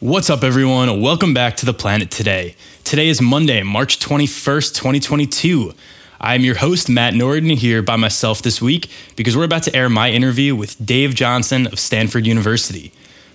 What's up, everyone? Welcome back to the planet today. Today is Monday, March 21st, 2022. I'm your host, Matt Norden, here by myself this week because we're about to air my interview with Dave Johnson of Stanford University.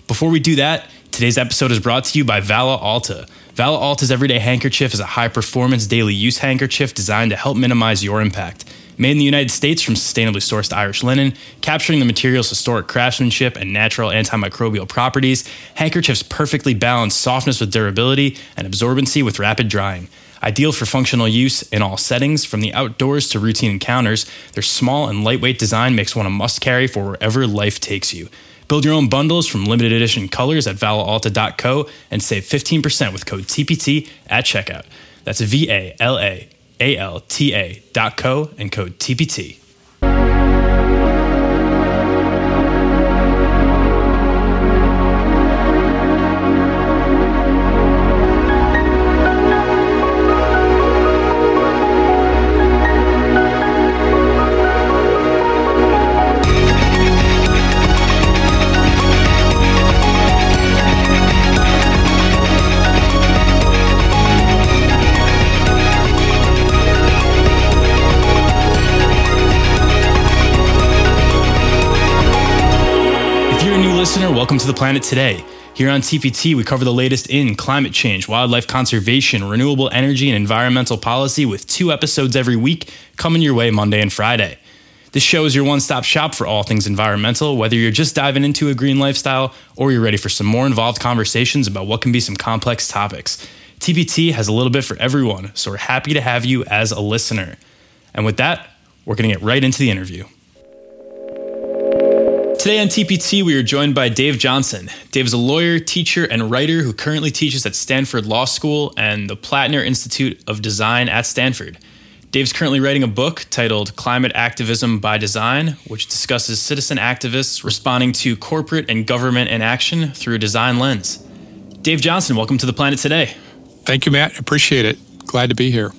Before we do that, today's episode is brought to you by Vala Alta. Vala Alta's Everyday Handkerchief is a high performance daily use handkerchief designed to help minimize your impact. Made in the United States from sustainably sourced Irish linen, capturing the material's historic craftsmanship and natural antimicrobial properties, handkerchiefs perfectly balance softness with durability and absorbency with rapid drying. Ideal for functional use in all settings, from the outdoors to routine encounters, their small and lightweight design makes one a must carry for wherever life takes you. Build your own bundles from limited edition colors at valalta.co and save 15% with code TPT at checkout. That's V A L A alta.co and code TPT. Listener, welcome to the planet today. Here on TPT, we cover the latest in climate change, wildlife conservation, renewable energy, and environmental policy with two episodes every week coming your way Monday and Friday. This show is your one stop shop for all things environmental, whether you're just diving into a green lifestyle or you're ready for some more involved conversations about what can be some complex topics. TPT has a little bit for everyone, so we're happy to have you as a listener. And with that, we're going to get right into the interview. Today on TPT, we are joined by Dave Johnson. Dave is a lawyer, teacher, and writer who currently teaches at Stanford Law School and the Plattner Institute of Design at Stanford. Dave's currently writing a book titled Climate Activism by Design, which discusses citizen activists responding to corporate and government inaction through a design lens. Dave Johnson, welcome to the planet today. Thank you, Matt. Appreciate it. Glad to be here.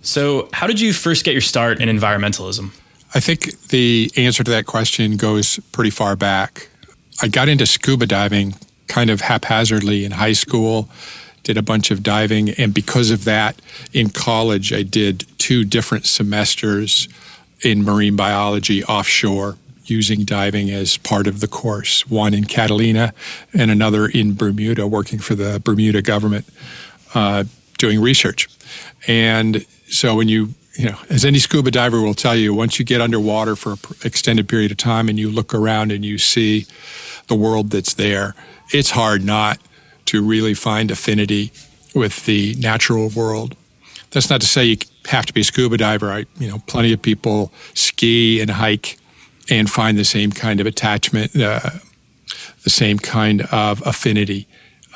So, how did you first get your start in environmentalism? I think the answer to that question goes pretty far back. I got into scuba diving kind of haphazardly in high school, did a bunch of diving, and because of that, in college, I did two different semesters in marine biology offshore using diving as part of the course, one in Catalina and another in Bermuda, working for the Bermuda government, uh, doing research. And so when you you know, as any scuba diver will tell you, once you get underwater for an extended period of time and you look around and you see the world that's there, it's hard not to really find affinity with the natural world. That's not to say you have to be a scuba diver. I, you know, plenty of people ski and hike and find the same kind of attachment, uh, the same kind of affinity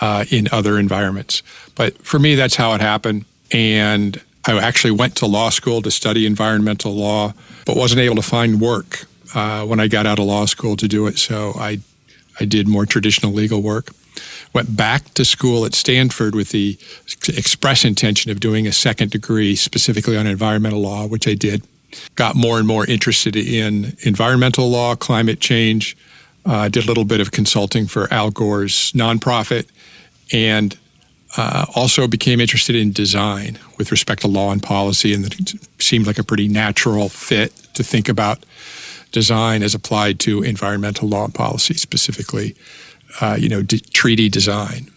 uh, in other environments. But for me, that's how it happened. And I actually went to law school to study environmental law, but wasn't able to find work uh, when I got out of law school to do it. So I, I did more traditional legal work. Went back to school at Stanford with the express intention of doing a second degree specifically on environmental law, which I did. Got more and more interested in environmental law, climate change. Uh, did a little bit of consulting for Al Gore's nonprofit, and uh, also became interested in design with respect to law and policy, and it seemed like a pretty natural fit to think about design as applied to environmental law and policy, specifically, uh, you know, d- treaty design.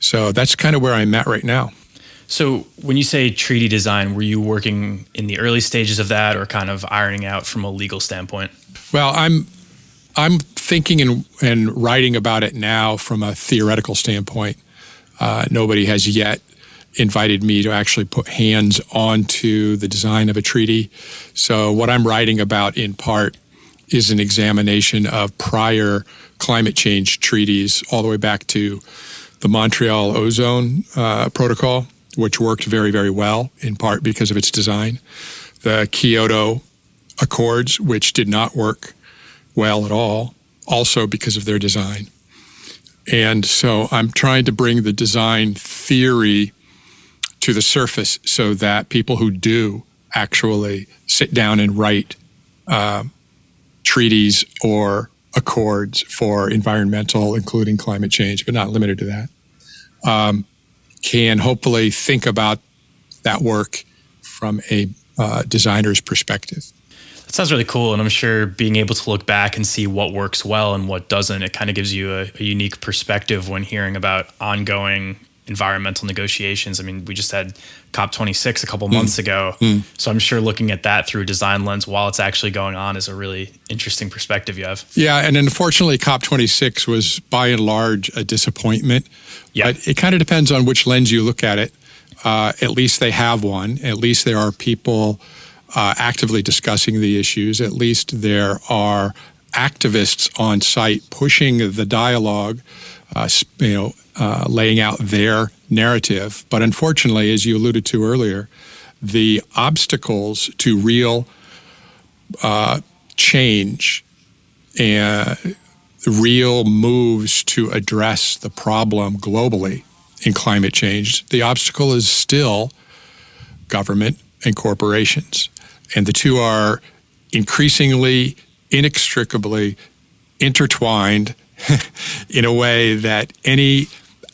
So that's kind of where I'm at right now. So, when you say treaty design, were you working in the early stages of that, or kind of ironing out from a legal standpoint? Well, I'm I'm thinking and, and writing about it now from a theoretical standpoint. Uh, nobody has yet invited me to actually put hands onto the design of a treaty. So, what I'm writing about in part is an examination of prior climate change treaties, all the way back to the Montreal Ozone uh, Protocol, which worked very, very well, in part because of its design. The Kyoto Accords, which did not work well at all, also because of their design. And so I'm trying to bring the design theory to the surface so that people who do actually sit down and write uh, treaties or accords for environmental, including climate change, but not limited to that, um, can hopefully think about that work from a uh, designer's perspective. That sounds really cool. And I'm sure being able to look back and see what works well and what doesn't, it kind of gives you a, a unique perspective when hearing about ongoing environmental negotiations. I mean, we just had COP26 a couple mm. months ago. Mm. So I'm sure looking at that through a design lens while it's actually going on is a really interesting perspective you have. Yeah. And unfortunately, COP26 was by and large a disappointment. Yeah. But it kind of depends on which lens you look at it. Uh, at least they have one. At least there are people uh, actively discussing the issues. At least there are activists on site pushing the dialogue, uh, you know, uh, laying out their narrative. But unfortunately, as you alluded to earlier, the obstacles to real uh, change and real moves to address the problem globally in climate change, the obstacle is still government and corporations. And the two are increasingly, inextricably intertwined in a way that any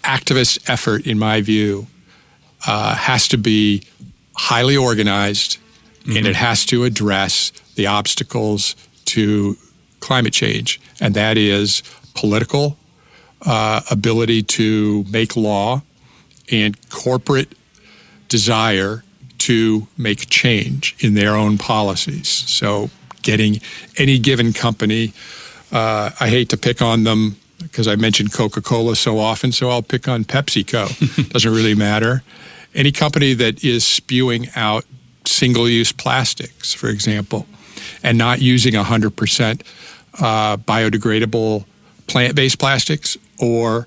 activist effort, in my view, uh, has to be highly organized mm-hmm. and it has to address the obstacles to climate change. And that is political uh, ability to make law and corporate desire to make change in their own policies. So, getting any given company, uh, I hate to pick on them because I mentioned Coca Cola so often, so I'll pick on PepsiCo. Doesn't really matter. Any company that is spewing out single use plastics, for example, and not using 100% uh, biodegradable plant based plastics or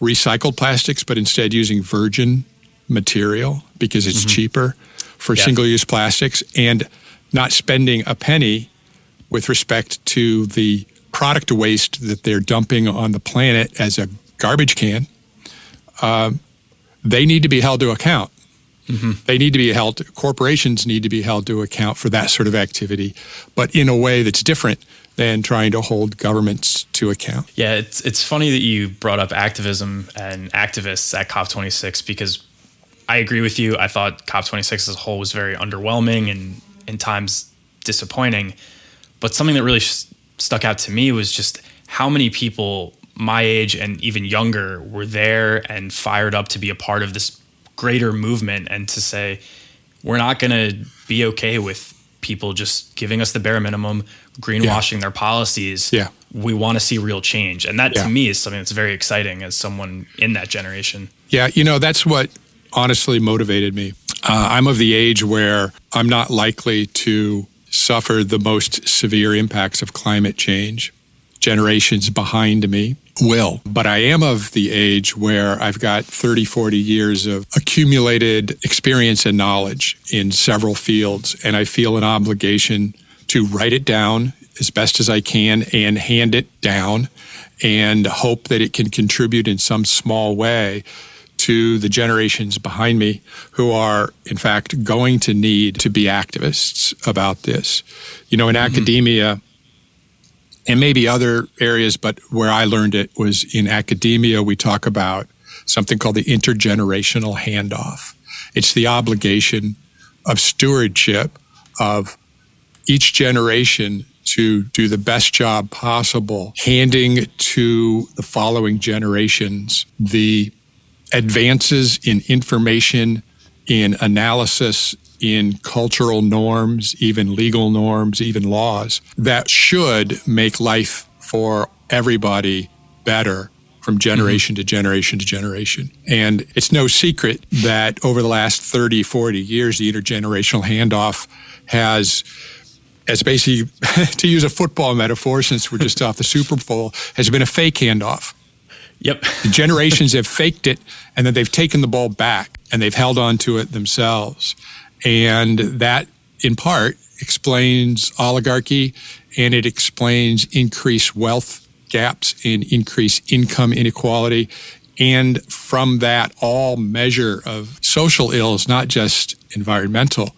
recycled plastics, but instead using virgin material because it's mm-hmm. cheaper for yeah. single use plastics and not spending a penny with respect to the product waste that they're dumping on the planet as a garbage can, um, they need to be held to account. Mm-hmm. They need to be held, corporations need to be held to account for that sort of activity, but in a way that's different than trying to hold governments to account. Yeah, it's, it's funny that you brought up activism and activists at COP26 because I agree with you. I thought COP26 as a whole was very underwhelming and in times disappointing. But something that really sh- stuck out to me was just how many people my age and even younger were there and fired up to be a part of this greater movement and to say, we're not going to be okay with people just giving us the bare minimum, greenwashing yeah. their policies. Yeah. We want to see real change. And that yeah. to me is something that's very exciting as someone in that generation. Yeah, you know, that's what honestly motivated me. Uh, I'm of the age where I'm not likely to suffer the most severe impacts of climate change. Generations behind me will. But I am of the age where I've got 30, 40 years of accumulated experience and knowledge in several fields, and I feel an obligation to write it down as best as I can and hand it down and hope that it can contribute in some small way to the generations behind me who are, in fact, going to need to be activists about this. You know, in mm-hmm. academia, and maybe other areas, but where I learned it was in academia, we talk about something called the intergenerational handoff. It's the obligation of stewardship of each generation to do the best job possible, handing to the following generations the advances in information, in analysis, in cultural norms, even legal norms, even laws that should make life for everybody better from generation mm-hmm. to generation to generation. And it's no secret that over the last 30, 40 years, the intergenerational handoff has as basically, to use a football metaphor, since we're just off the Super Bowl, has been a fake handoff. Yep. the generations have faked it and then they've taken the ball back and they've held on to it themselves. And that, in part, explains oligarchy and it explains increased wealth gaps and increased income inequality. And from that, all measure of social ills, not just environmental.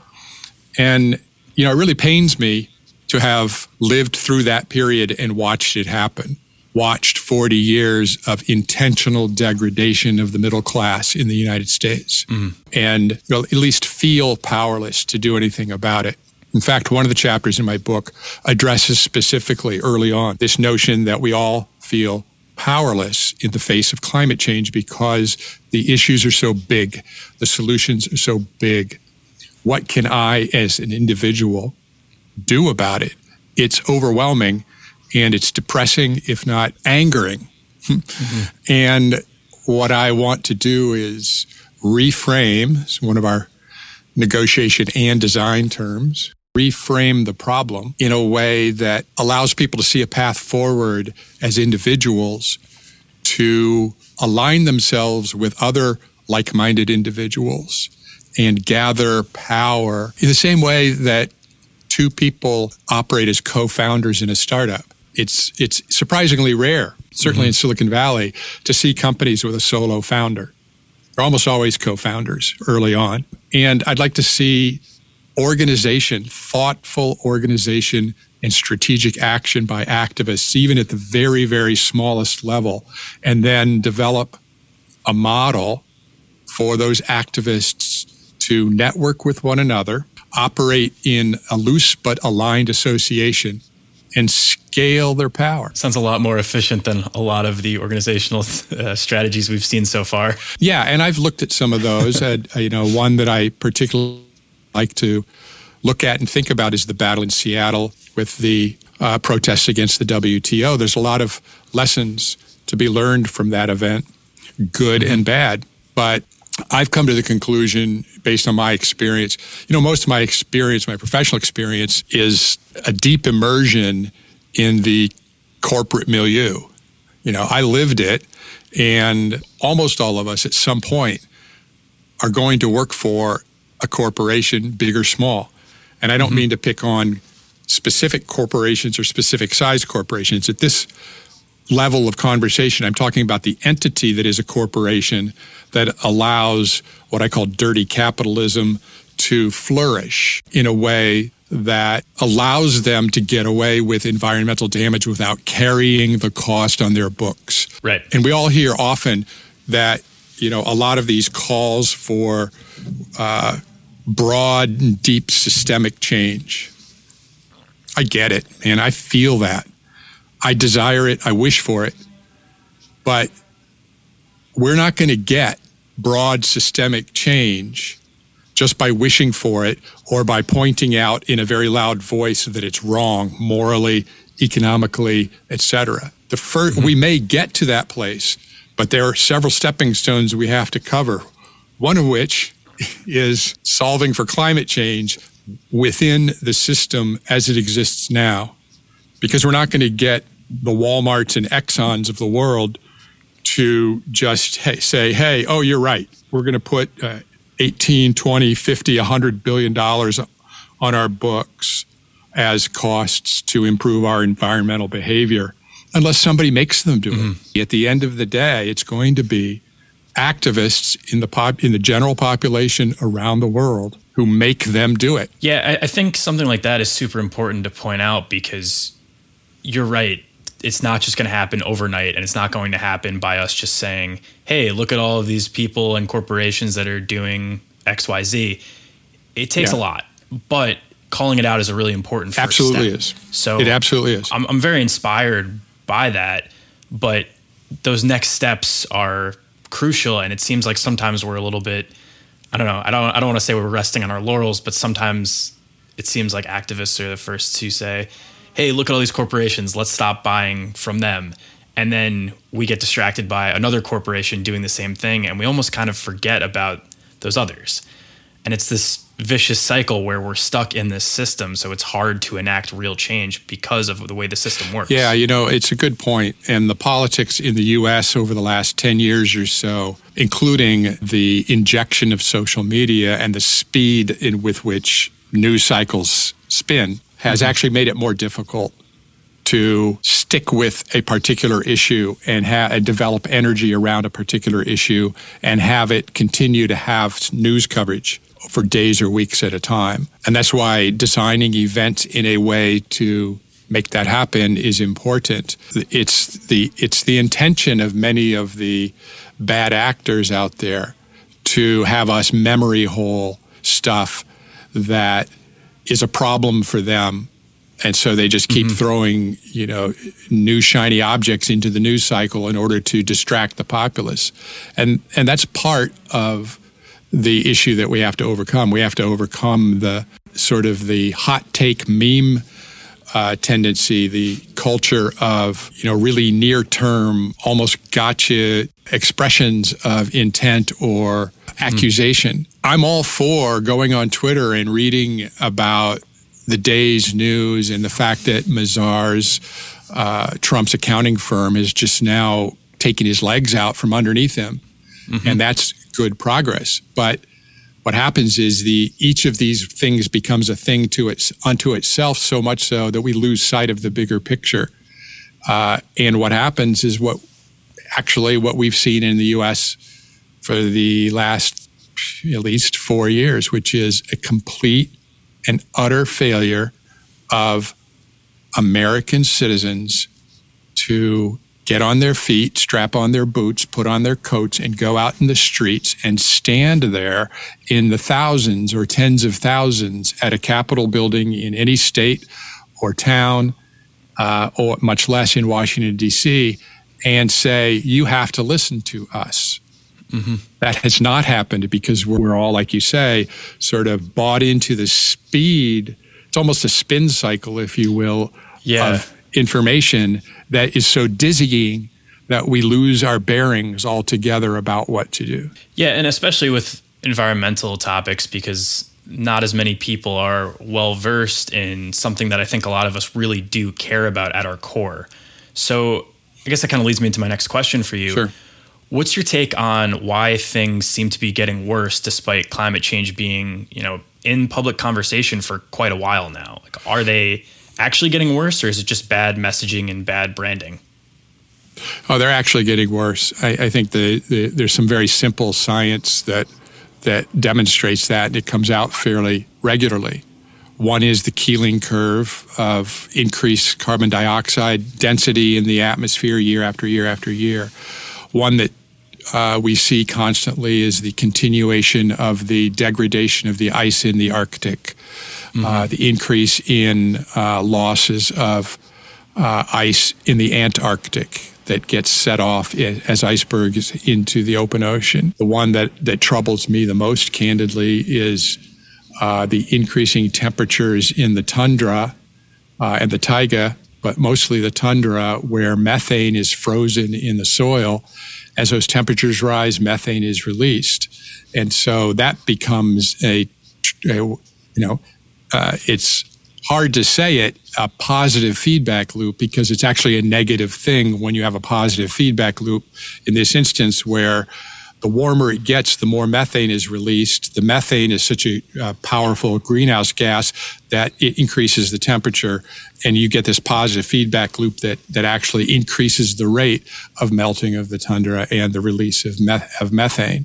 And, you know, it really pains me to have lived through that period and watched it happen. Watched 40 years of intentional degradation of the middle class in the United States mm. and well, at least feel powerless to do anything about it. In fact, one of the chapters in my book addresses specifically early on this notion that we all feel powerless in the face of climate change because the issues are so big, the solutions are so big. What can I, as an individual, do about it? It's overwhelming and it's depressing, if not angering. Mm-hmm. and what I want to do is reframe, one of our negotiation and design terms, reframe the problem in a way that allows people to see a path forward as individuals to align themselves with other like minded individuals and gather power in the same way that two people operate as co founders in a startup. It's, it's surprisingly rare, certainly mm-hmm. in Silicon Valley, to see companies with a solo founder. They're almost always co founders early on. And I'd like to see organization, thoughtful organization and strategic action by activists, even at the very, very smallest level, and then develop a model for those activists to network with one another, operate in a loose but aligned association, and scale their power. Sounds a lot more efficient than a lot of the organizational uh, strategies we've seen so far. Yeah, and I've looked at some of those. uh, you know, one that I particularly like to look at and think about is the battle in Seattle with the uh, protests against the WTO. There's a lot of lessons to be learned from that event, good and bad. But I've come to the conclusion, based on my experience, you know, most of my experience, my professional experience, is a deep immersion in the corporate milieu. You know, I lived it, and almost all of us at some point are going to work for a corporation, big or small. And I don't mm-hmm. mean to pick on specific corporations or specific size corporations. At this level of conversation, I'm talking about the entity that is a corporation that allows what I call dirty capitalism to flourish in a way that allows them to get away with environmental damage without carrying the cost on their books. Right. And we all hear often that, you know, a lot of these calls for uh, broad and deep systemic change. I get it, and I feel that. I desire it, I wish for it. But we're not going to get broad systemic change just by wishing for it or by pointing out in a very loud voice that it's wrong morally, economically, etc. The 1st mm-hmm. we may get to that place, but there are several stepping stones we have to cover. One of which is solving for climate change within the system as it exists now. Because we're not going to get the Walmarts and Exxons of the world to just hey, say, hey, oh, you're right. We're going to put uh, 18, 20, 50, 100 billion dollars on our books as costs to improve our environmental behavior unless somebody makes them do mm-hmm. it. At the end of the day, it's going to be activists in the pop, in the general population around the world who make them do it. Yeah, I, I think something like that is super important to point out because you're right. It's not just going to happen overnight, and it's not going to happen by us just saying, "Hey, look at all of these people and corporations that are doing X, Y, Z." It takes yeah. a lot, but calling it out is a really important. absolutely step. is. So it absolutely is. I'm, I'm very inspired by that, but those next steps are crucial. And it seems like sometimes we're a little bit, I don't know, I don't, I don't want to say we're resting on our laurels, but sometimes it seems like activists are the first to say, hey, look at all these corporations, let's stop buying from them. And then we get distracted by another corporation doing the same thing, and we almost kind of forget about those others. And it's this vicious cycle where we're stuck in this system. So it's hard to enact real change because of the way the system works. Yeah, you know, it's a good point. And the politics in the U.S. over the last 10 years or so, including the injection of social media and the speed in with which news cycles spin, has mm-hmm. actually made it more difficult to stick with a particular issue and, ha- and develop energy around a particular issue and have it continue to have news coverage for days or weeks at a time. And that's why designing events in a way to make that happen is important. It's the it's the intention of many of the bad actors out there to have us memory hole stuff that is a problem for them. And so they just keep mm-hmm. throwing you know new shiny objects into the news cycle in order to distract the populace. And and that's part of the issue that we have to overcome. We have to overcome the sort of the hot take meme uh, tendency, the culture of you know really near term, almost gotcha expressions of intent or accusation. Mm. I'm all for going on Twitter and reading about the day's news and the fact that Mazars, uh, Trump's accounting firm, is just now taking his legs out from underneath him, mm-hmm. and that's good progress. But what happens is the each of these things becomes a thing to its unto itself so much so that we lose sight of the bigger picture uh, and what happens is what actually what we've seen in the us for the last at least four years which is a complete and utter failure of american citizens to get on their feet, strap on their boots, put on their coats, and go out in the streets and stand there in the thousands or tens of thousands at a Capitol building in any state or town, uh, or much less in Washington, D.C., and say, You have to listen to us. Mm-hmm. That has not happened because we're all, like you say, sort of bought into the speed. It's almost a spin cycle, if you will, yeah. of information that is so dizzying that we lose our bearings altogether about what to do. Yeah, and especially with environmental topics because not as many people are well versed in something that I think a lot of us really do care about at our core. So, I guess that kind of leads me into my next question for you. Sure. What's your take on why things seem to be getting worse despite climate change being, you know, in public conversation for quite a while now? Like are they actually getting worse, or is it just bad messaging and bad branding? Oh, they're actually getting worse. I, I think the, the, there's some very simple science that that demonstrates that, and it comes out fairly regularly. One is the Keeling curve of increased carbon dioxide density in the atmosphere year after year after year. One that uh, we see constantly is the continuation of the degradation of the ice in the Arctic mm-hmm. uh, the increase in uh, losses of uh, ice in the Antarctic that gets set off as icebergs into the open ocean. The one that, that troubles me the most, candidly, is uh, the increasing temperatures in the tundra uh, and the taiga, but mostly the tundra, where methane is frozen in the soil. As those temperatures rise, methane is released. And so that becomes a, a you know, uh, it's hard to say it a positive feedback loop because it's actually a negative thing when you have a positive feedback loop in this instance where the warmer it gets, the more methane is released. The methane is such a uh, powerful greenhouse gas that it increases the temperature, and you get this positive feedback loop that, that actually increases the rate of melting of the tundra and the release of, meth- of methane.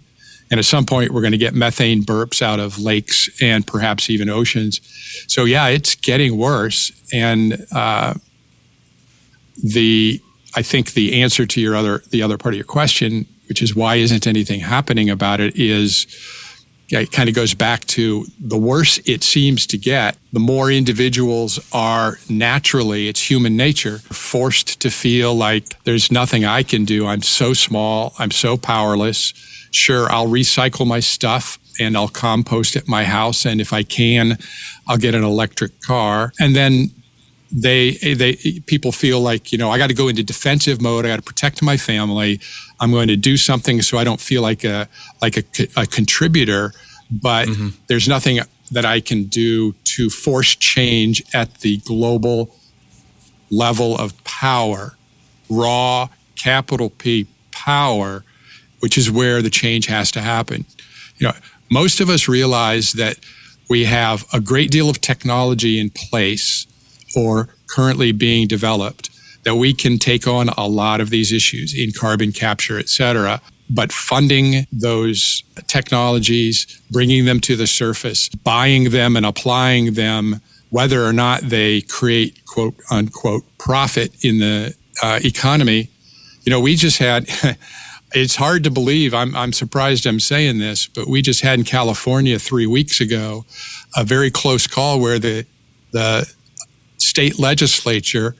And at some point, we're going to get methane burps out of lakes and perhaps even oceans. So, yeah, it's getting worse. And uh, the I think the answer to your other the other part of your question, which is why isn't anything happening about it, is it kind of goes back to the worse it seems to get, the more individuals are naturally, it's human nature, forced to feel like there's nothing I can do. I'm so small. I'm so powerless sure, I'll recycle my stuff and I'll compost at my house. And if I can, I'll get an electric car. And then they, they, people feel like, you know, I got to go into defensive mode. I got to protect my family. I'm going to do something so I don't feel like a, like a, a contributor, but mm-hmm. there's nothing that I can do to force change at the global level of power, raw capital P power which is where the change has to happen. You know, most of us realize that we have a great deal of technology in place or currently being developed that we can take on a lot of these issues in carbon capture, et cetera. But funding those technologies, bringing them to the surface, buying them and applying them, whether or not they create quote unquote profit in the uh, economy. You know, we just had, it's hard to believe, I'm, I'm surprised I'm saying this, but we just had in California three weeks ago a very close call where the, the state legislature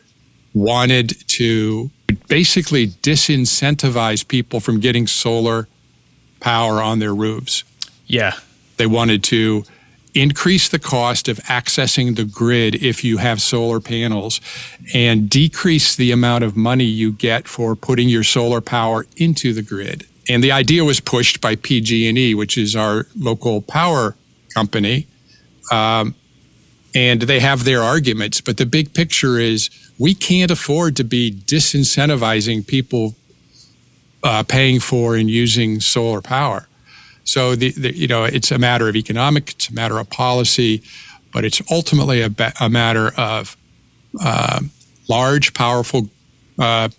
wanted to basically disincentivize people from getting solar power on their roofs. Yeah. They wanted to increase the cost of accessing the grid if you have solar panels and decrease the amount of money you get for putting your solar power into the grid. And the idea was pushed by PG&E, which is our local power company. Um, and they have their arguments, but the big picture is we can't afford to be disincentivizing people uh, paying for and using solar power. So the, the, you know it's a matter of economic, it's a matter of policy, but it's ultimately a, a matter of uh, large, powerful uh,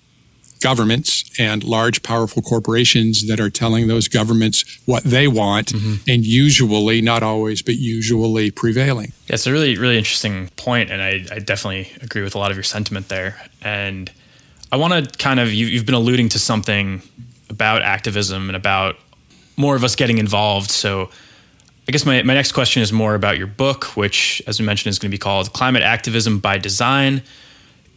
governments and large, powerful corporations that are telling those governments what they want, mm-hmm. and usually, not always, but usually prevailing. Yeah, it's a really, really interesting point, and I, I definitely agree with a lot of your sentiment there. And I want to kind of you, you've been alluding to something about activism and about more of us getting involved. So I guess my, my next question is more about your book, which, as we mentioned, is going to be called Climate Activism by Design.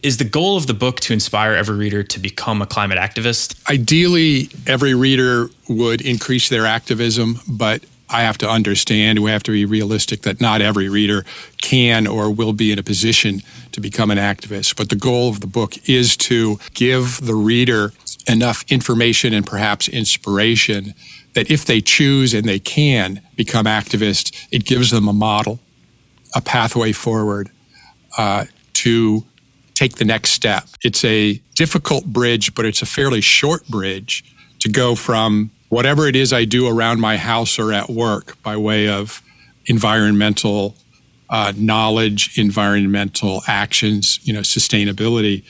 Is the goal of the book to inspire every reader to become a climate activist? Ideally, every reader would increase their activism, but I have to understand, we have to be realistic that not every reader can or will be in a position to become an activist. But the goal of the book is to give the reader enough information and perhaps inspiration that if they choose and they can become activists, it gives them a model, a pathway forward uh, to take the next step. It's a difficult bridge, but it's a fairly short bridge to go from whatever it is I do around my house or at work by way of environmental uh, knowledge, environmental actions, you know, sustainability,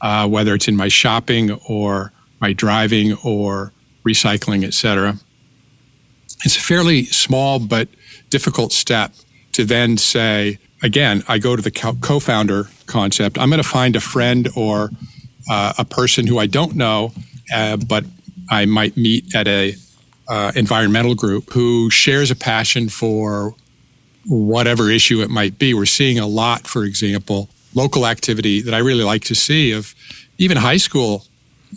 uh, whether it's in my shopping or my driving or recycling, et cetera. It's a fairly small but difficult step to then say, again, I go to the co founder concept. I'm going to find a friend or uh, a person who I don't know, uh, but I might meet at a uh, environmental group who shares a passion for whatever issue it might be. We're seeing a lot, for example, local activity that I really like to see of even high school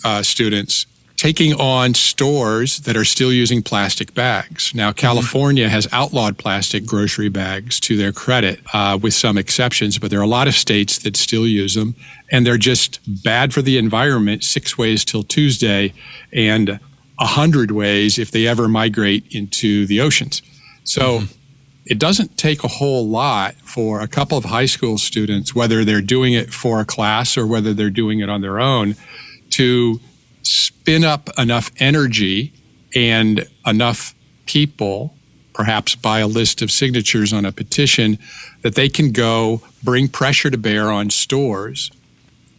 uh, students taking on stores that are still using plastic bags. Now, California mm-hmm. has outlawed plastic grocery bags to their credit, uh, with some exceptions, but there are a lot of states that still use them, and they're just bad for the environment six ways till Tuesday, and a hundred ways if they ever migrate into the oceans. So, mm-hmm. It doesn't take a whole lot for a couple of high school students, whether they're doing it for a class or whether they're doing it on their own, to spin up enough energy and enough people, perhaps by a list of signatures on a petition, that they can go bring pressure to bear on stores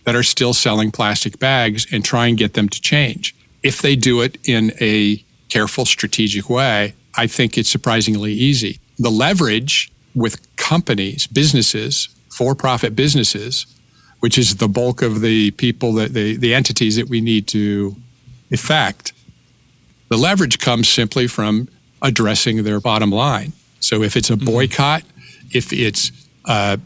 that are still selling plastic bags and try and get them to change. If they do it in a careful, strategic way, I think it's surprisingly easy. The leverage with companies, businesses, for profit businesses, which is the bulk of the people that the, the entities that we need to effect. The leverage comes simply from addressing their bottom line. So if it's a mm-hmm. boycott, mm-hmm. if it's uh,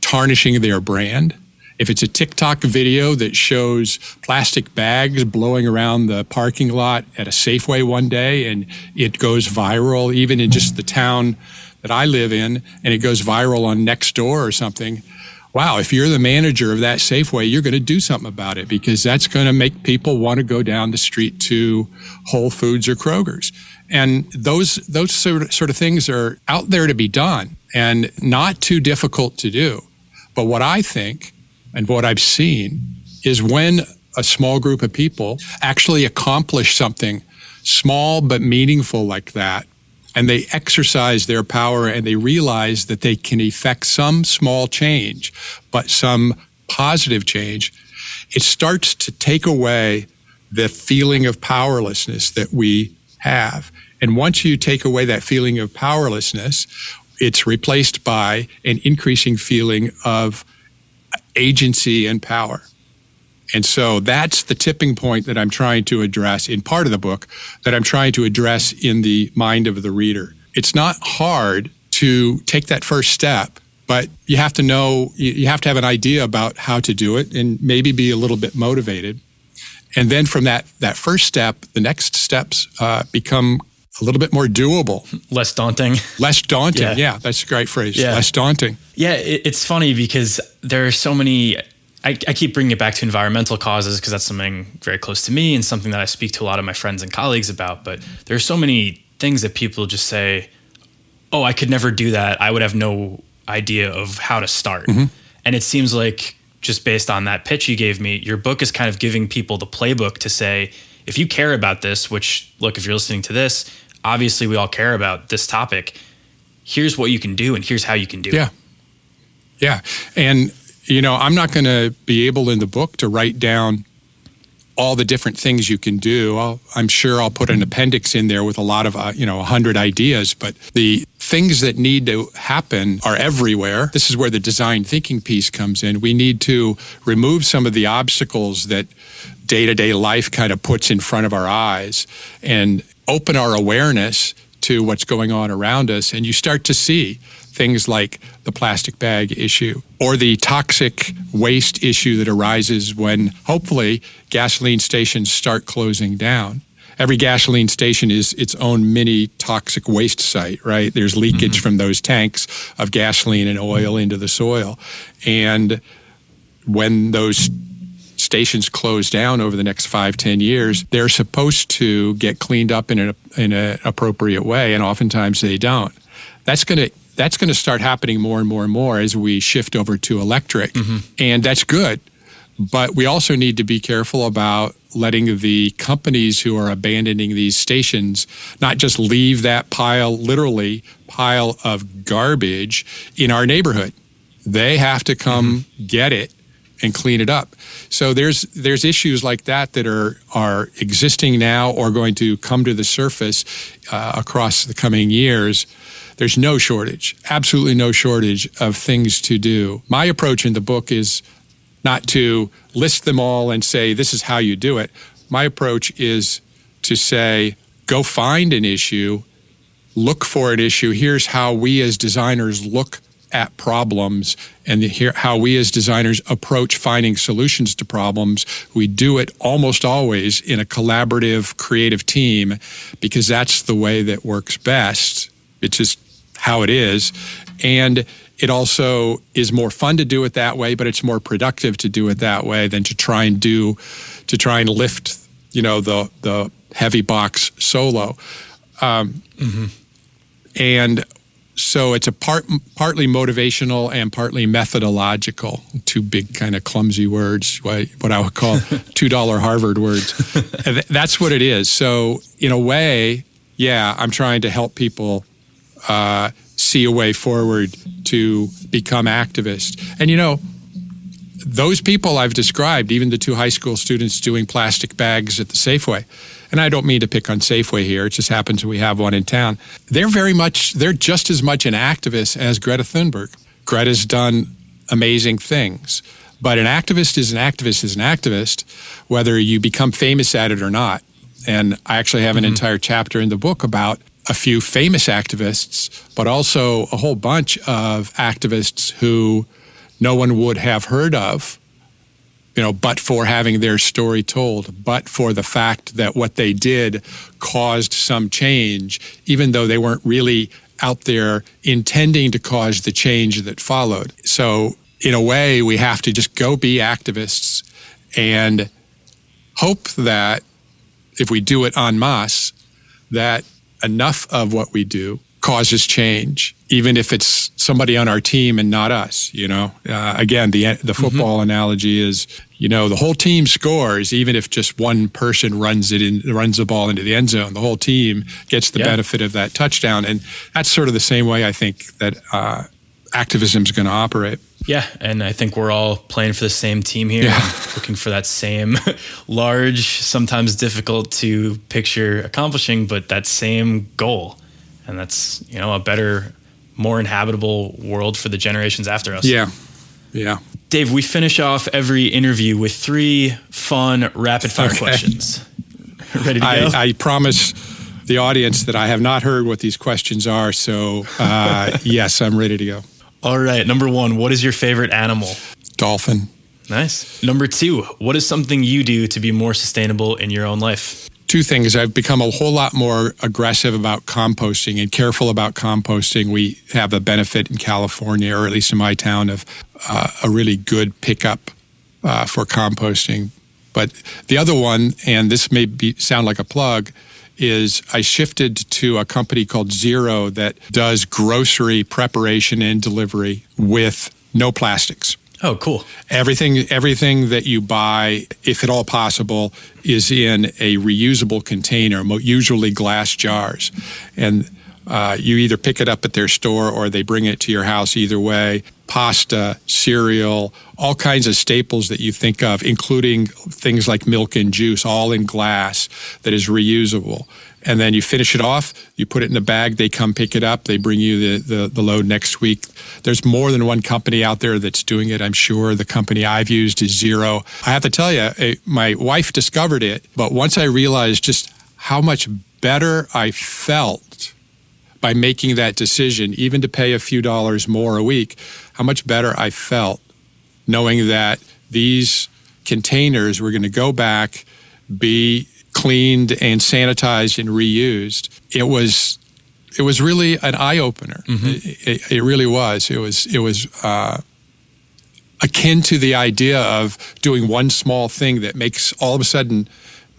tarnishing their brand, if it's a TikTok video that shows plastic bags blowing around the parking lot at a Safeway one day and it goes viral, even in just the town that I live in, and it goes viral on Nextdoor or something, wow, if you're the manager of that Safeway, you're going to do something about it because that's going to make people want to go down the street to Whole Foods or Kroger's. And those those sort of, sort of things are out there to be done and not too difficult to do. But what I think and what I've seen is when a small group of people actually accomplish something small but meaningful like that, and they exercise their power and they realize that they can effect some small change, but some positive change, it starts to take away the feeling of powerlessness that we have. And once you take away that feeling of powerlessness, it's replaced by an increasing feeling of agency and power. And so that's the tipping point that I'm trying to address in part of the book, that I'm trying to address in the mind of the reader. It's not hard to take that first step, but you have to know, you have to have an idea about how to do it and maybe be a little bit motivated. And then from that, that first step, the next steps uh, become a little bit more doable. Less daunting. Less daunting. Yeah, yeah that's a great phrase. Yeah. Less daunting. Yeah, it's funny because there are so many I, I, keep bringing it back to environmental causes because that's something very close to me and something that I speak to a lot of my friends and colleagues about. But there's so many things that people just say, "Oh, I could never do that. I would have no idea of how to start." Mm-hmm. And it seems like just based on that pitch you gave me, your book is kind of giving people the playbook to say, if you care about this, which look, if you're listening to this, obviously we all care about this topic. Here's what you can do, and here's how you can do yeah. it. Yeah. Yeah, and you know, I'm not going to be able in the book to write down all the different things you can do. i am sure I'll put an appendix in there with a lot of, uh, you know, 100 ideas, but the things that need to happen are everywhere. This is where the design thinking piece comes in. We need to remove some of the obstacles that day to day life kind of puts in front of our eyes and open our awareness to what's going on around us. And you start to see things like the plastic bag issue or the toxic waste issue that arises when hopefully gasoline stations start closing down. Every gasoline station is its own mini toxic waste site, right? There's leakage mm-hmm. from those tanks of gasoline and oil into the soil. And when those stations close down over the next five, ten years, they're supposed to get cleaned up in an, in an appropriate way, and oftentimes they don't. That's going to that's going to start happening more and more and more as we shift over to electric. Mm-hmm. And that's good. But we also need to be careful about letting the companies who are abandoning these stations not just leave that pile, literally, pile of garbage in our neighborhood. They have to come mm-hmm. get it and clean it up. So there's there's issues like that that are are existing now or going to come to the surface uh, across the coming years there's no shortage, absolutely no shortage of things to do. My approach in the book is not to list them all and say, this is how you do it. My approach is to say, go find an issue, look for an issue. Here's how we as designers look at problems and here, how we as designers approach finding solutions to problems. We do it almost always in a collaborative, creative team because that's the way that works best. It's just how it is. And it also is more fun to do it that way, but it's more productive to do it that way than to try and do, to try and lift, you know, the, the heavy box solo. Um, mm-hmm. And so it's a part partly motivational and partly methodological. Two big kind of clumsy words, what, what I would call two dollar Harvard words. That's what it is. So in a way, yeah, I'm trying to help people uh, see a way forward to become activists. And you know, those people I've described, even the two high school students doing plastic bags at the Safeway, and I don't mean to pick on Safeway here, it just happens we have one in town. They're very much, they're just as much an activist as Greta Thunberg. Greta's done amazing things. But an activist is an activist is an activist, whether you become famous at it or not. And I actually have an mm-hmm. entire chapter in the book about a few famous activists, but also a whole bunch of activists who no one would have heard of, you know, but for having their story told, but for the fact that what they did caused some change, even though they weren't really out there intending to cause the change that followed. So, in a way, we have to just go be activists and hope that if we do it en masse, that enough of what we do causes change, even if it's somebody on our team and not us. You know, uh, again, the the mm-hmm. football mm-hmm. analogy is, you know, the whole team scores, even if just one person runs it in, runs the ball into the end zone. The whole team gets the yeah. benefit of that touchdown, and that's sort of the same way I think that uh, activism is going to operate. Yeah, and I think we're all playing for the same team here, yeah. looking for that same large, sometimes difficult to picture accomplishing, but that same goal. And that's, you know, a better, more inhabitable world for the generations after us. Yeah. Yeah. Dave, we finish off every interview with three fun rapid fire okay. questions. Ready to go? I, I promise the audience that I have not heard what these questions are. So, uh, yes, I'm ready to go. All right. Number one, what is your favorite animal? Dolphin. Nice. Number two, what is something you do to be more sustainable in your own life? Two things. I've become a whole lot more aggressive about composting and careful about composting. We have a benefit in California, or at least in my town, of uh, a really good pickup uh, for composting. But the other one, and this may be, sound like a plug, is I shifted to a company called Zero that does grocery preparation and delivery with no plastics. Oh, cool. Everything everything that you buy, if at all possible, is in a reusable container, usually glass jars. And uh, you either pick it up at their store or they bring it to your house either way. Pasta, cereal, all kinds of staples that you think of, including things like milk and juice, all in glass that is reusable. And then you finish it off, you put it in a bag, they come pick it up, they bring you the, the, the load next week. There's more than one company out there that's doing it, I'm sure. The company I've used is Zero. I have to tell you, eh, my wife discovered it, but once I realized just how much better I felt by making that decision, even to pay a few dollars more a week, how much better I felt knowing that these containers were going to go back, be cleaned and sanitized and reused. It was it was really an eye opener. Mm-hmm. It, it, it, really was. It was it was uh, akin to the idea of doing one small thing that makes all of a sudden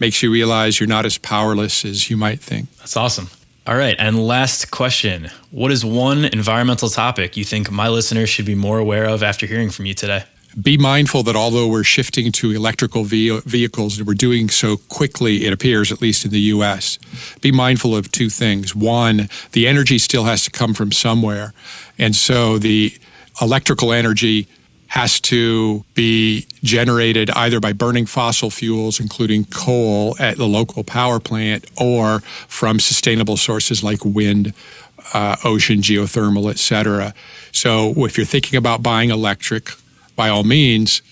makes you realize you're not as powerless as you might think. That's awesome. All right, and last question. What is one environmental topic you think my listeners should be more aware of after hearing from you today? be mindful that although we're shifting to electrical ve- vehicles, and we're doing so quickly, it appears, at least in the US, be mindful of two things. One, the energy still has to come from somewhere. And so the electrical energy has to be generated either by burning fossil fuels, including coal at the local power plant, or from sustainable sources like wind, uh, ocean, geothermal, et cetera. So if you're thinking about buying electric, by all means,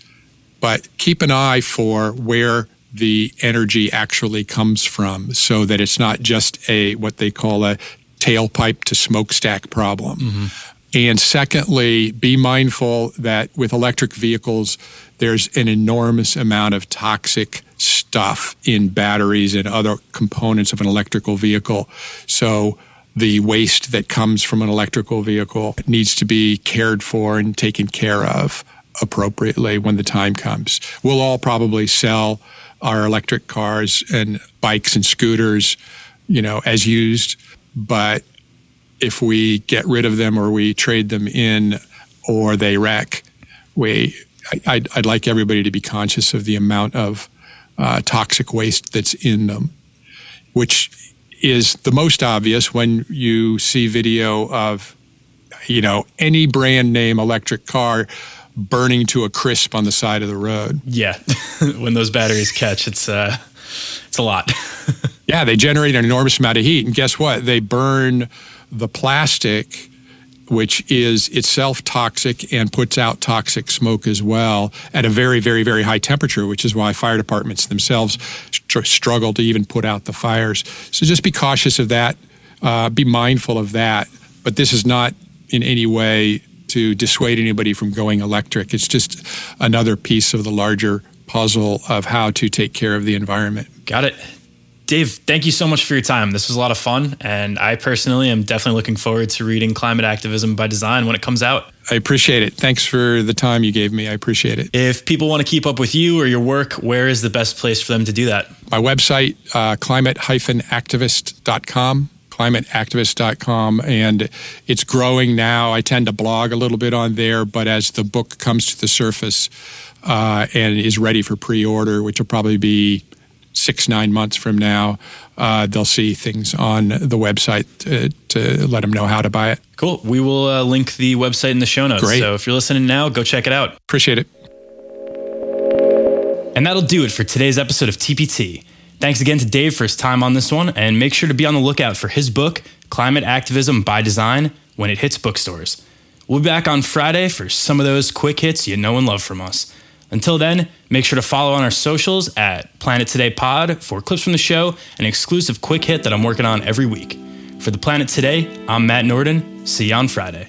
but keep an eye for where the energy actually comes from so that it's not just a what they call a tailpipe to smokestack problem. Mm-hmm. And secondly, be mindful that with electric vehicles, there's an enormous amount of toxic stuff in batteries and other components of an electrical vehicle. So the waste that comes from an electrical vehicle needs to be cared for and taken care of appropriately when the time comes. We'll all probably sell our electric cars and bikes and scooters, you know, as used, but if we get rid of them or we trade them in or they wreck, we I'd, I'd like everybody to be conscious of the amount of uh, toxic waste that's in them, which is the most obvious when you see video of, you know, any brand name electric car burning to a crisp on the side of the road. Yeah, when those batteries catch, it's uh, it's a lot. yeah, they generate an enormous amount of heat, and guess what? They burn the plastic, which is itself toxic and puts out toxic smoke as well at a very, very, very high temperature, which is why fire departments themselves str- struggle to even put out the fires. So just be cautious of that. Uh, be mindful of that. But this is not in any way to dissuade anybody from going electric. It's just another piece of the larger puzzle of how to take care of the environment. Got it. Dave, thank you so much for your time. This was a lot of fun, and I personally am definitely looking forward to reading Climate Activism by Design when it comes out. I appreciate it. Thanks for the time you gave me. I appreciate it. If people want to keep up with you or your work, where is the best place for them to do that? My website, uh, climate-activist.com climateactivist.com, and it's growing now. I tend to blog a little bit on there, but as the book comes to the surface uh, and is ready for pre order, which will probably be six, nine months from now, uh, they'll see things on the website to, to, let them know how to buy it. Cool. We will uh, link the website in the show notes. Great. So if you're listening now, go check it out. Appreciate it. And that'll do it for today's episode of TPT. Thanks again to Dave for his time on this one, and make sure to be on the lookout for his book, Climate Activism by Design, when it hits bookstores. We'll be back on Friday for some of those quick hits you know and love from us. Until then, make sure to follow on our socials at Planet Today Pod for clips from the show and exclusive quick hit that I'm working on every week. For the Planet Today, I'm Matt Norden. See you on Friday.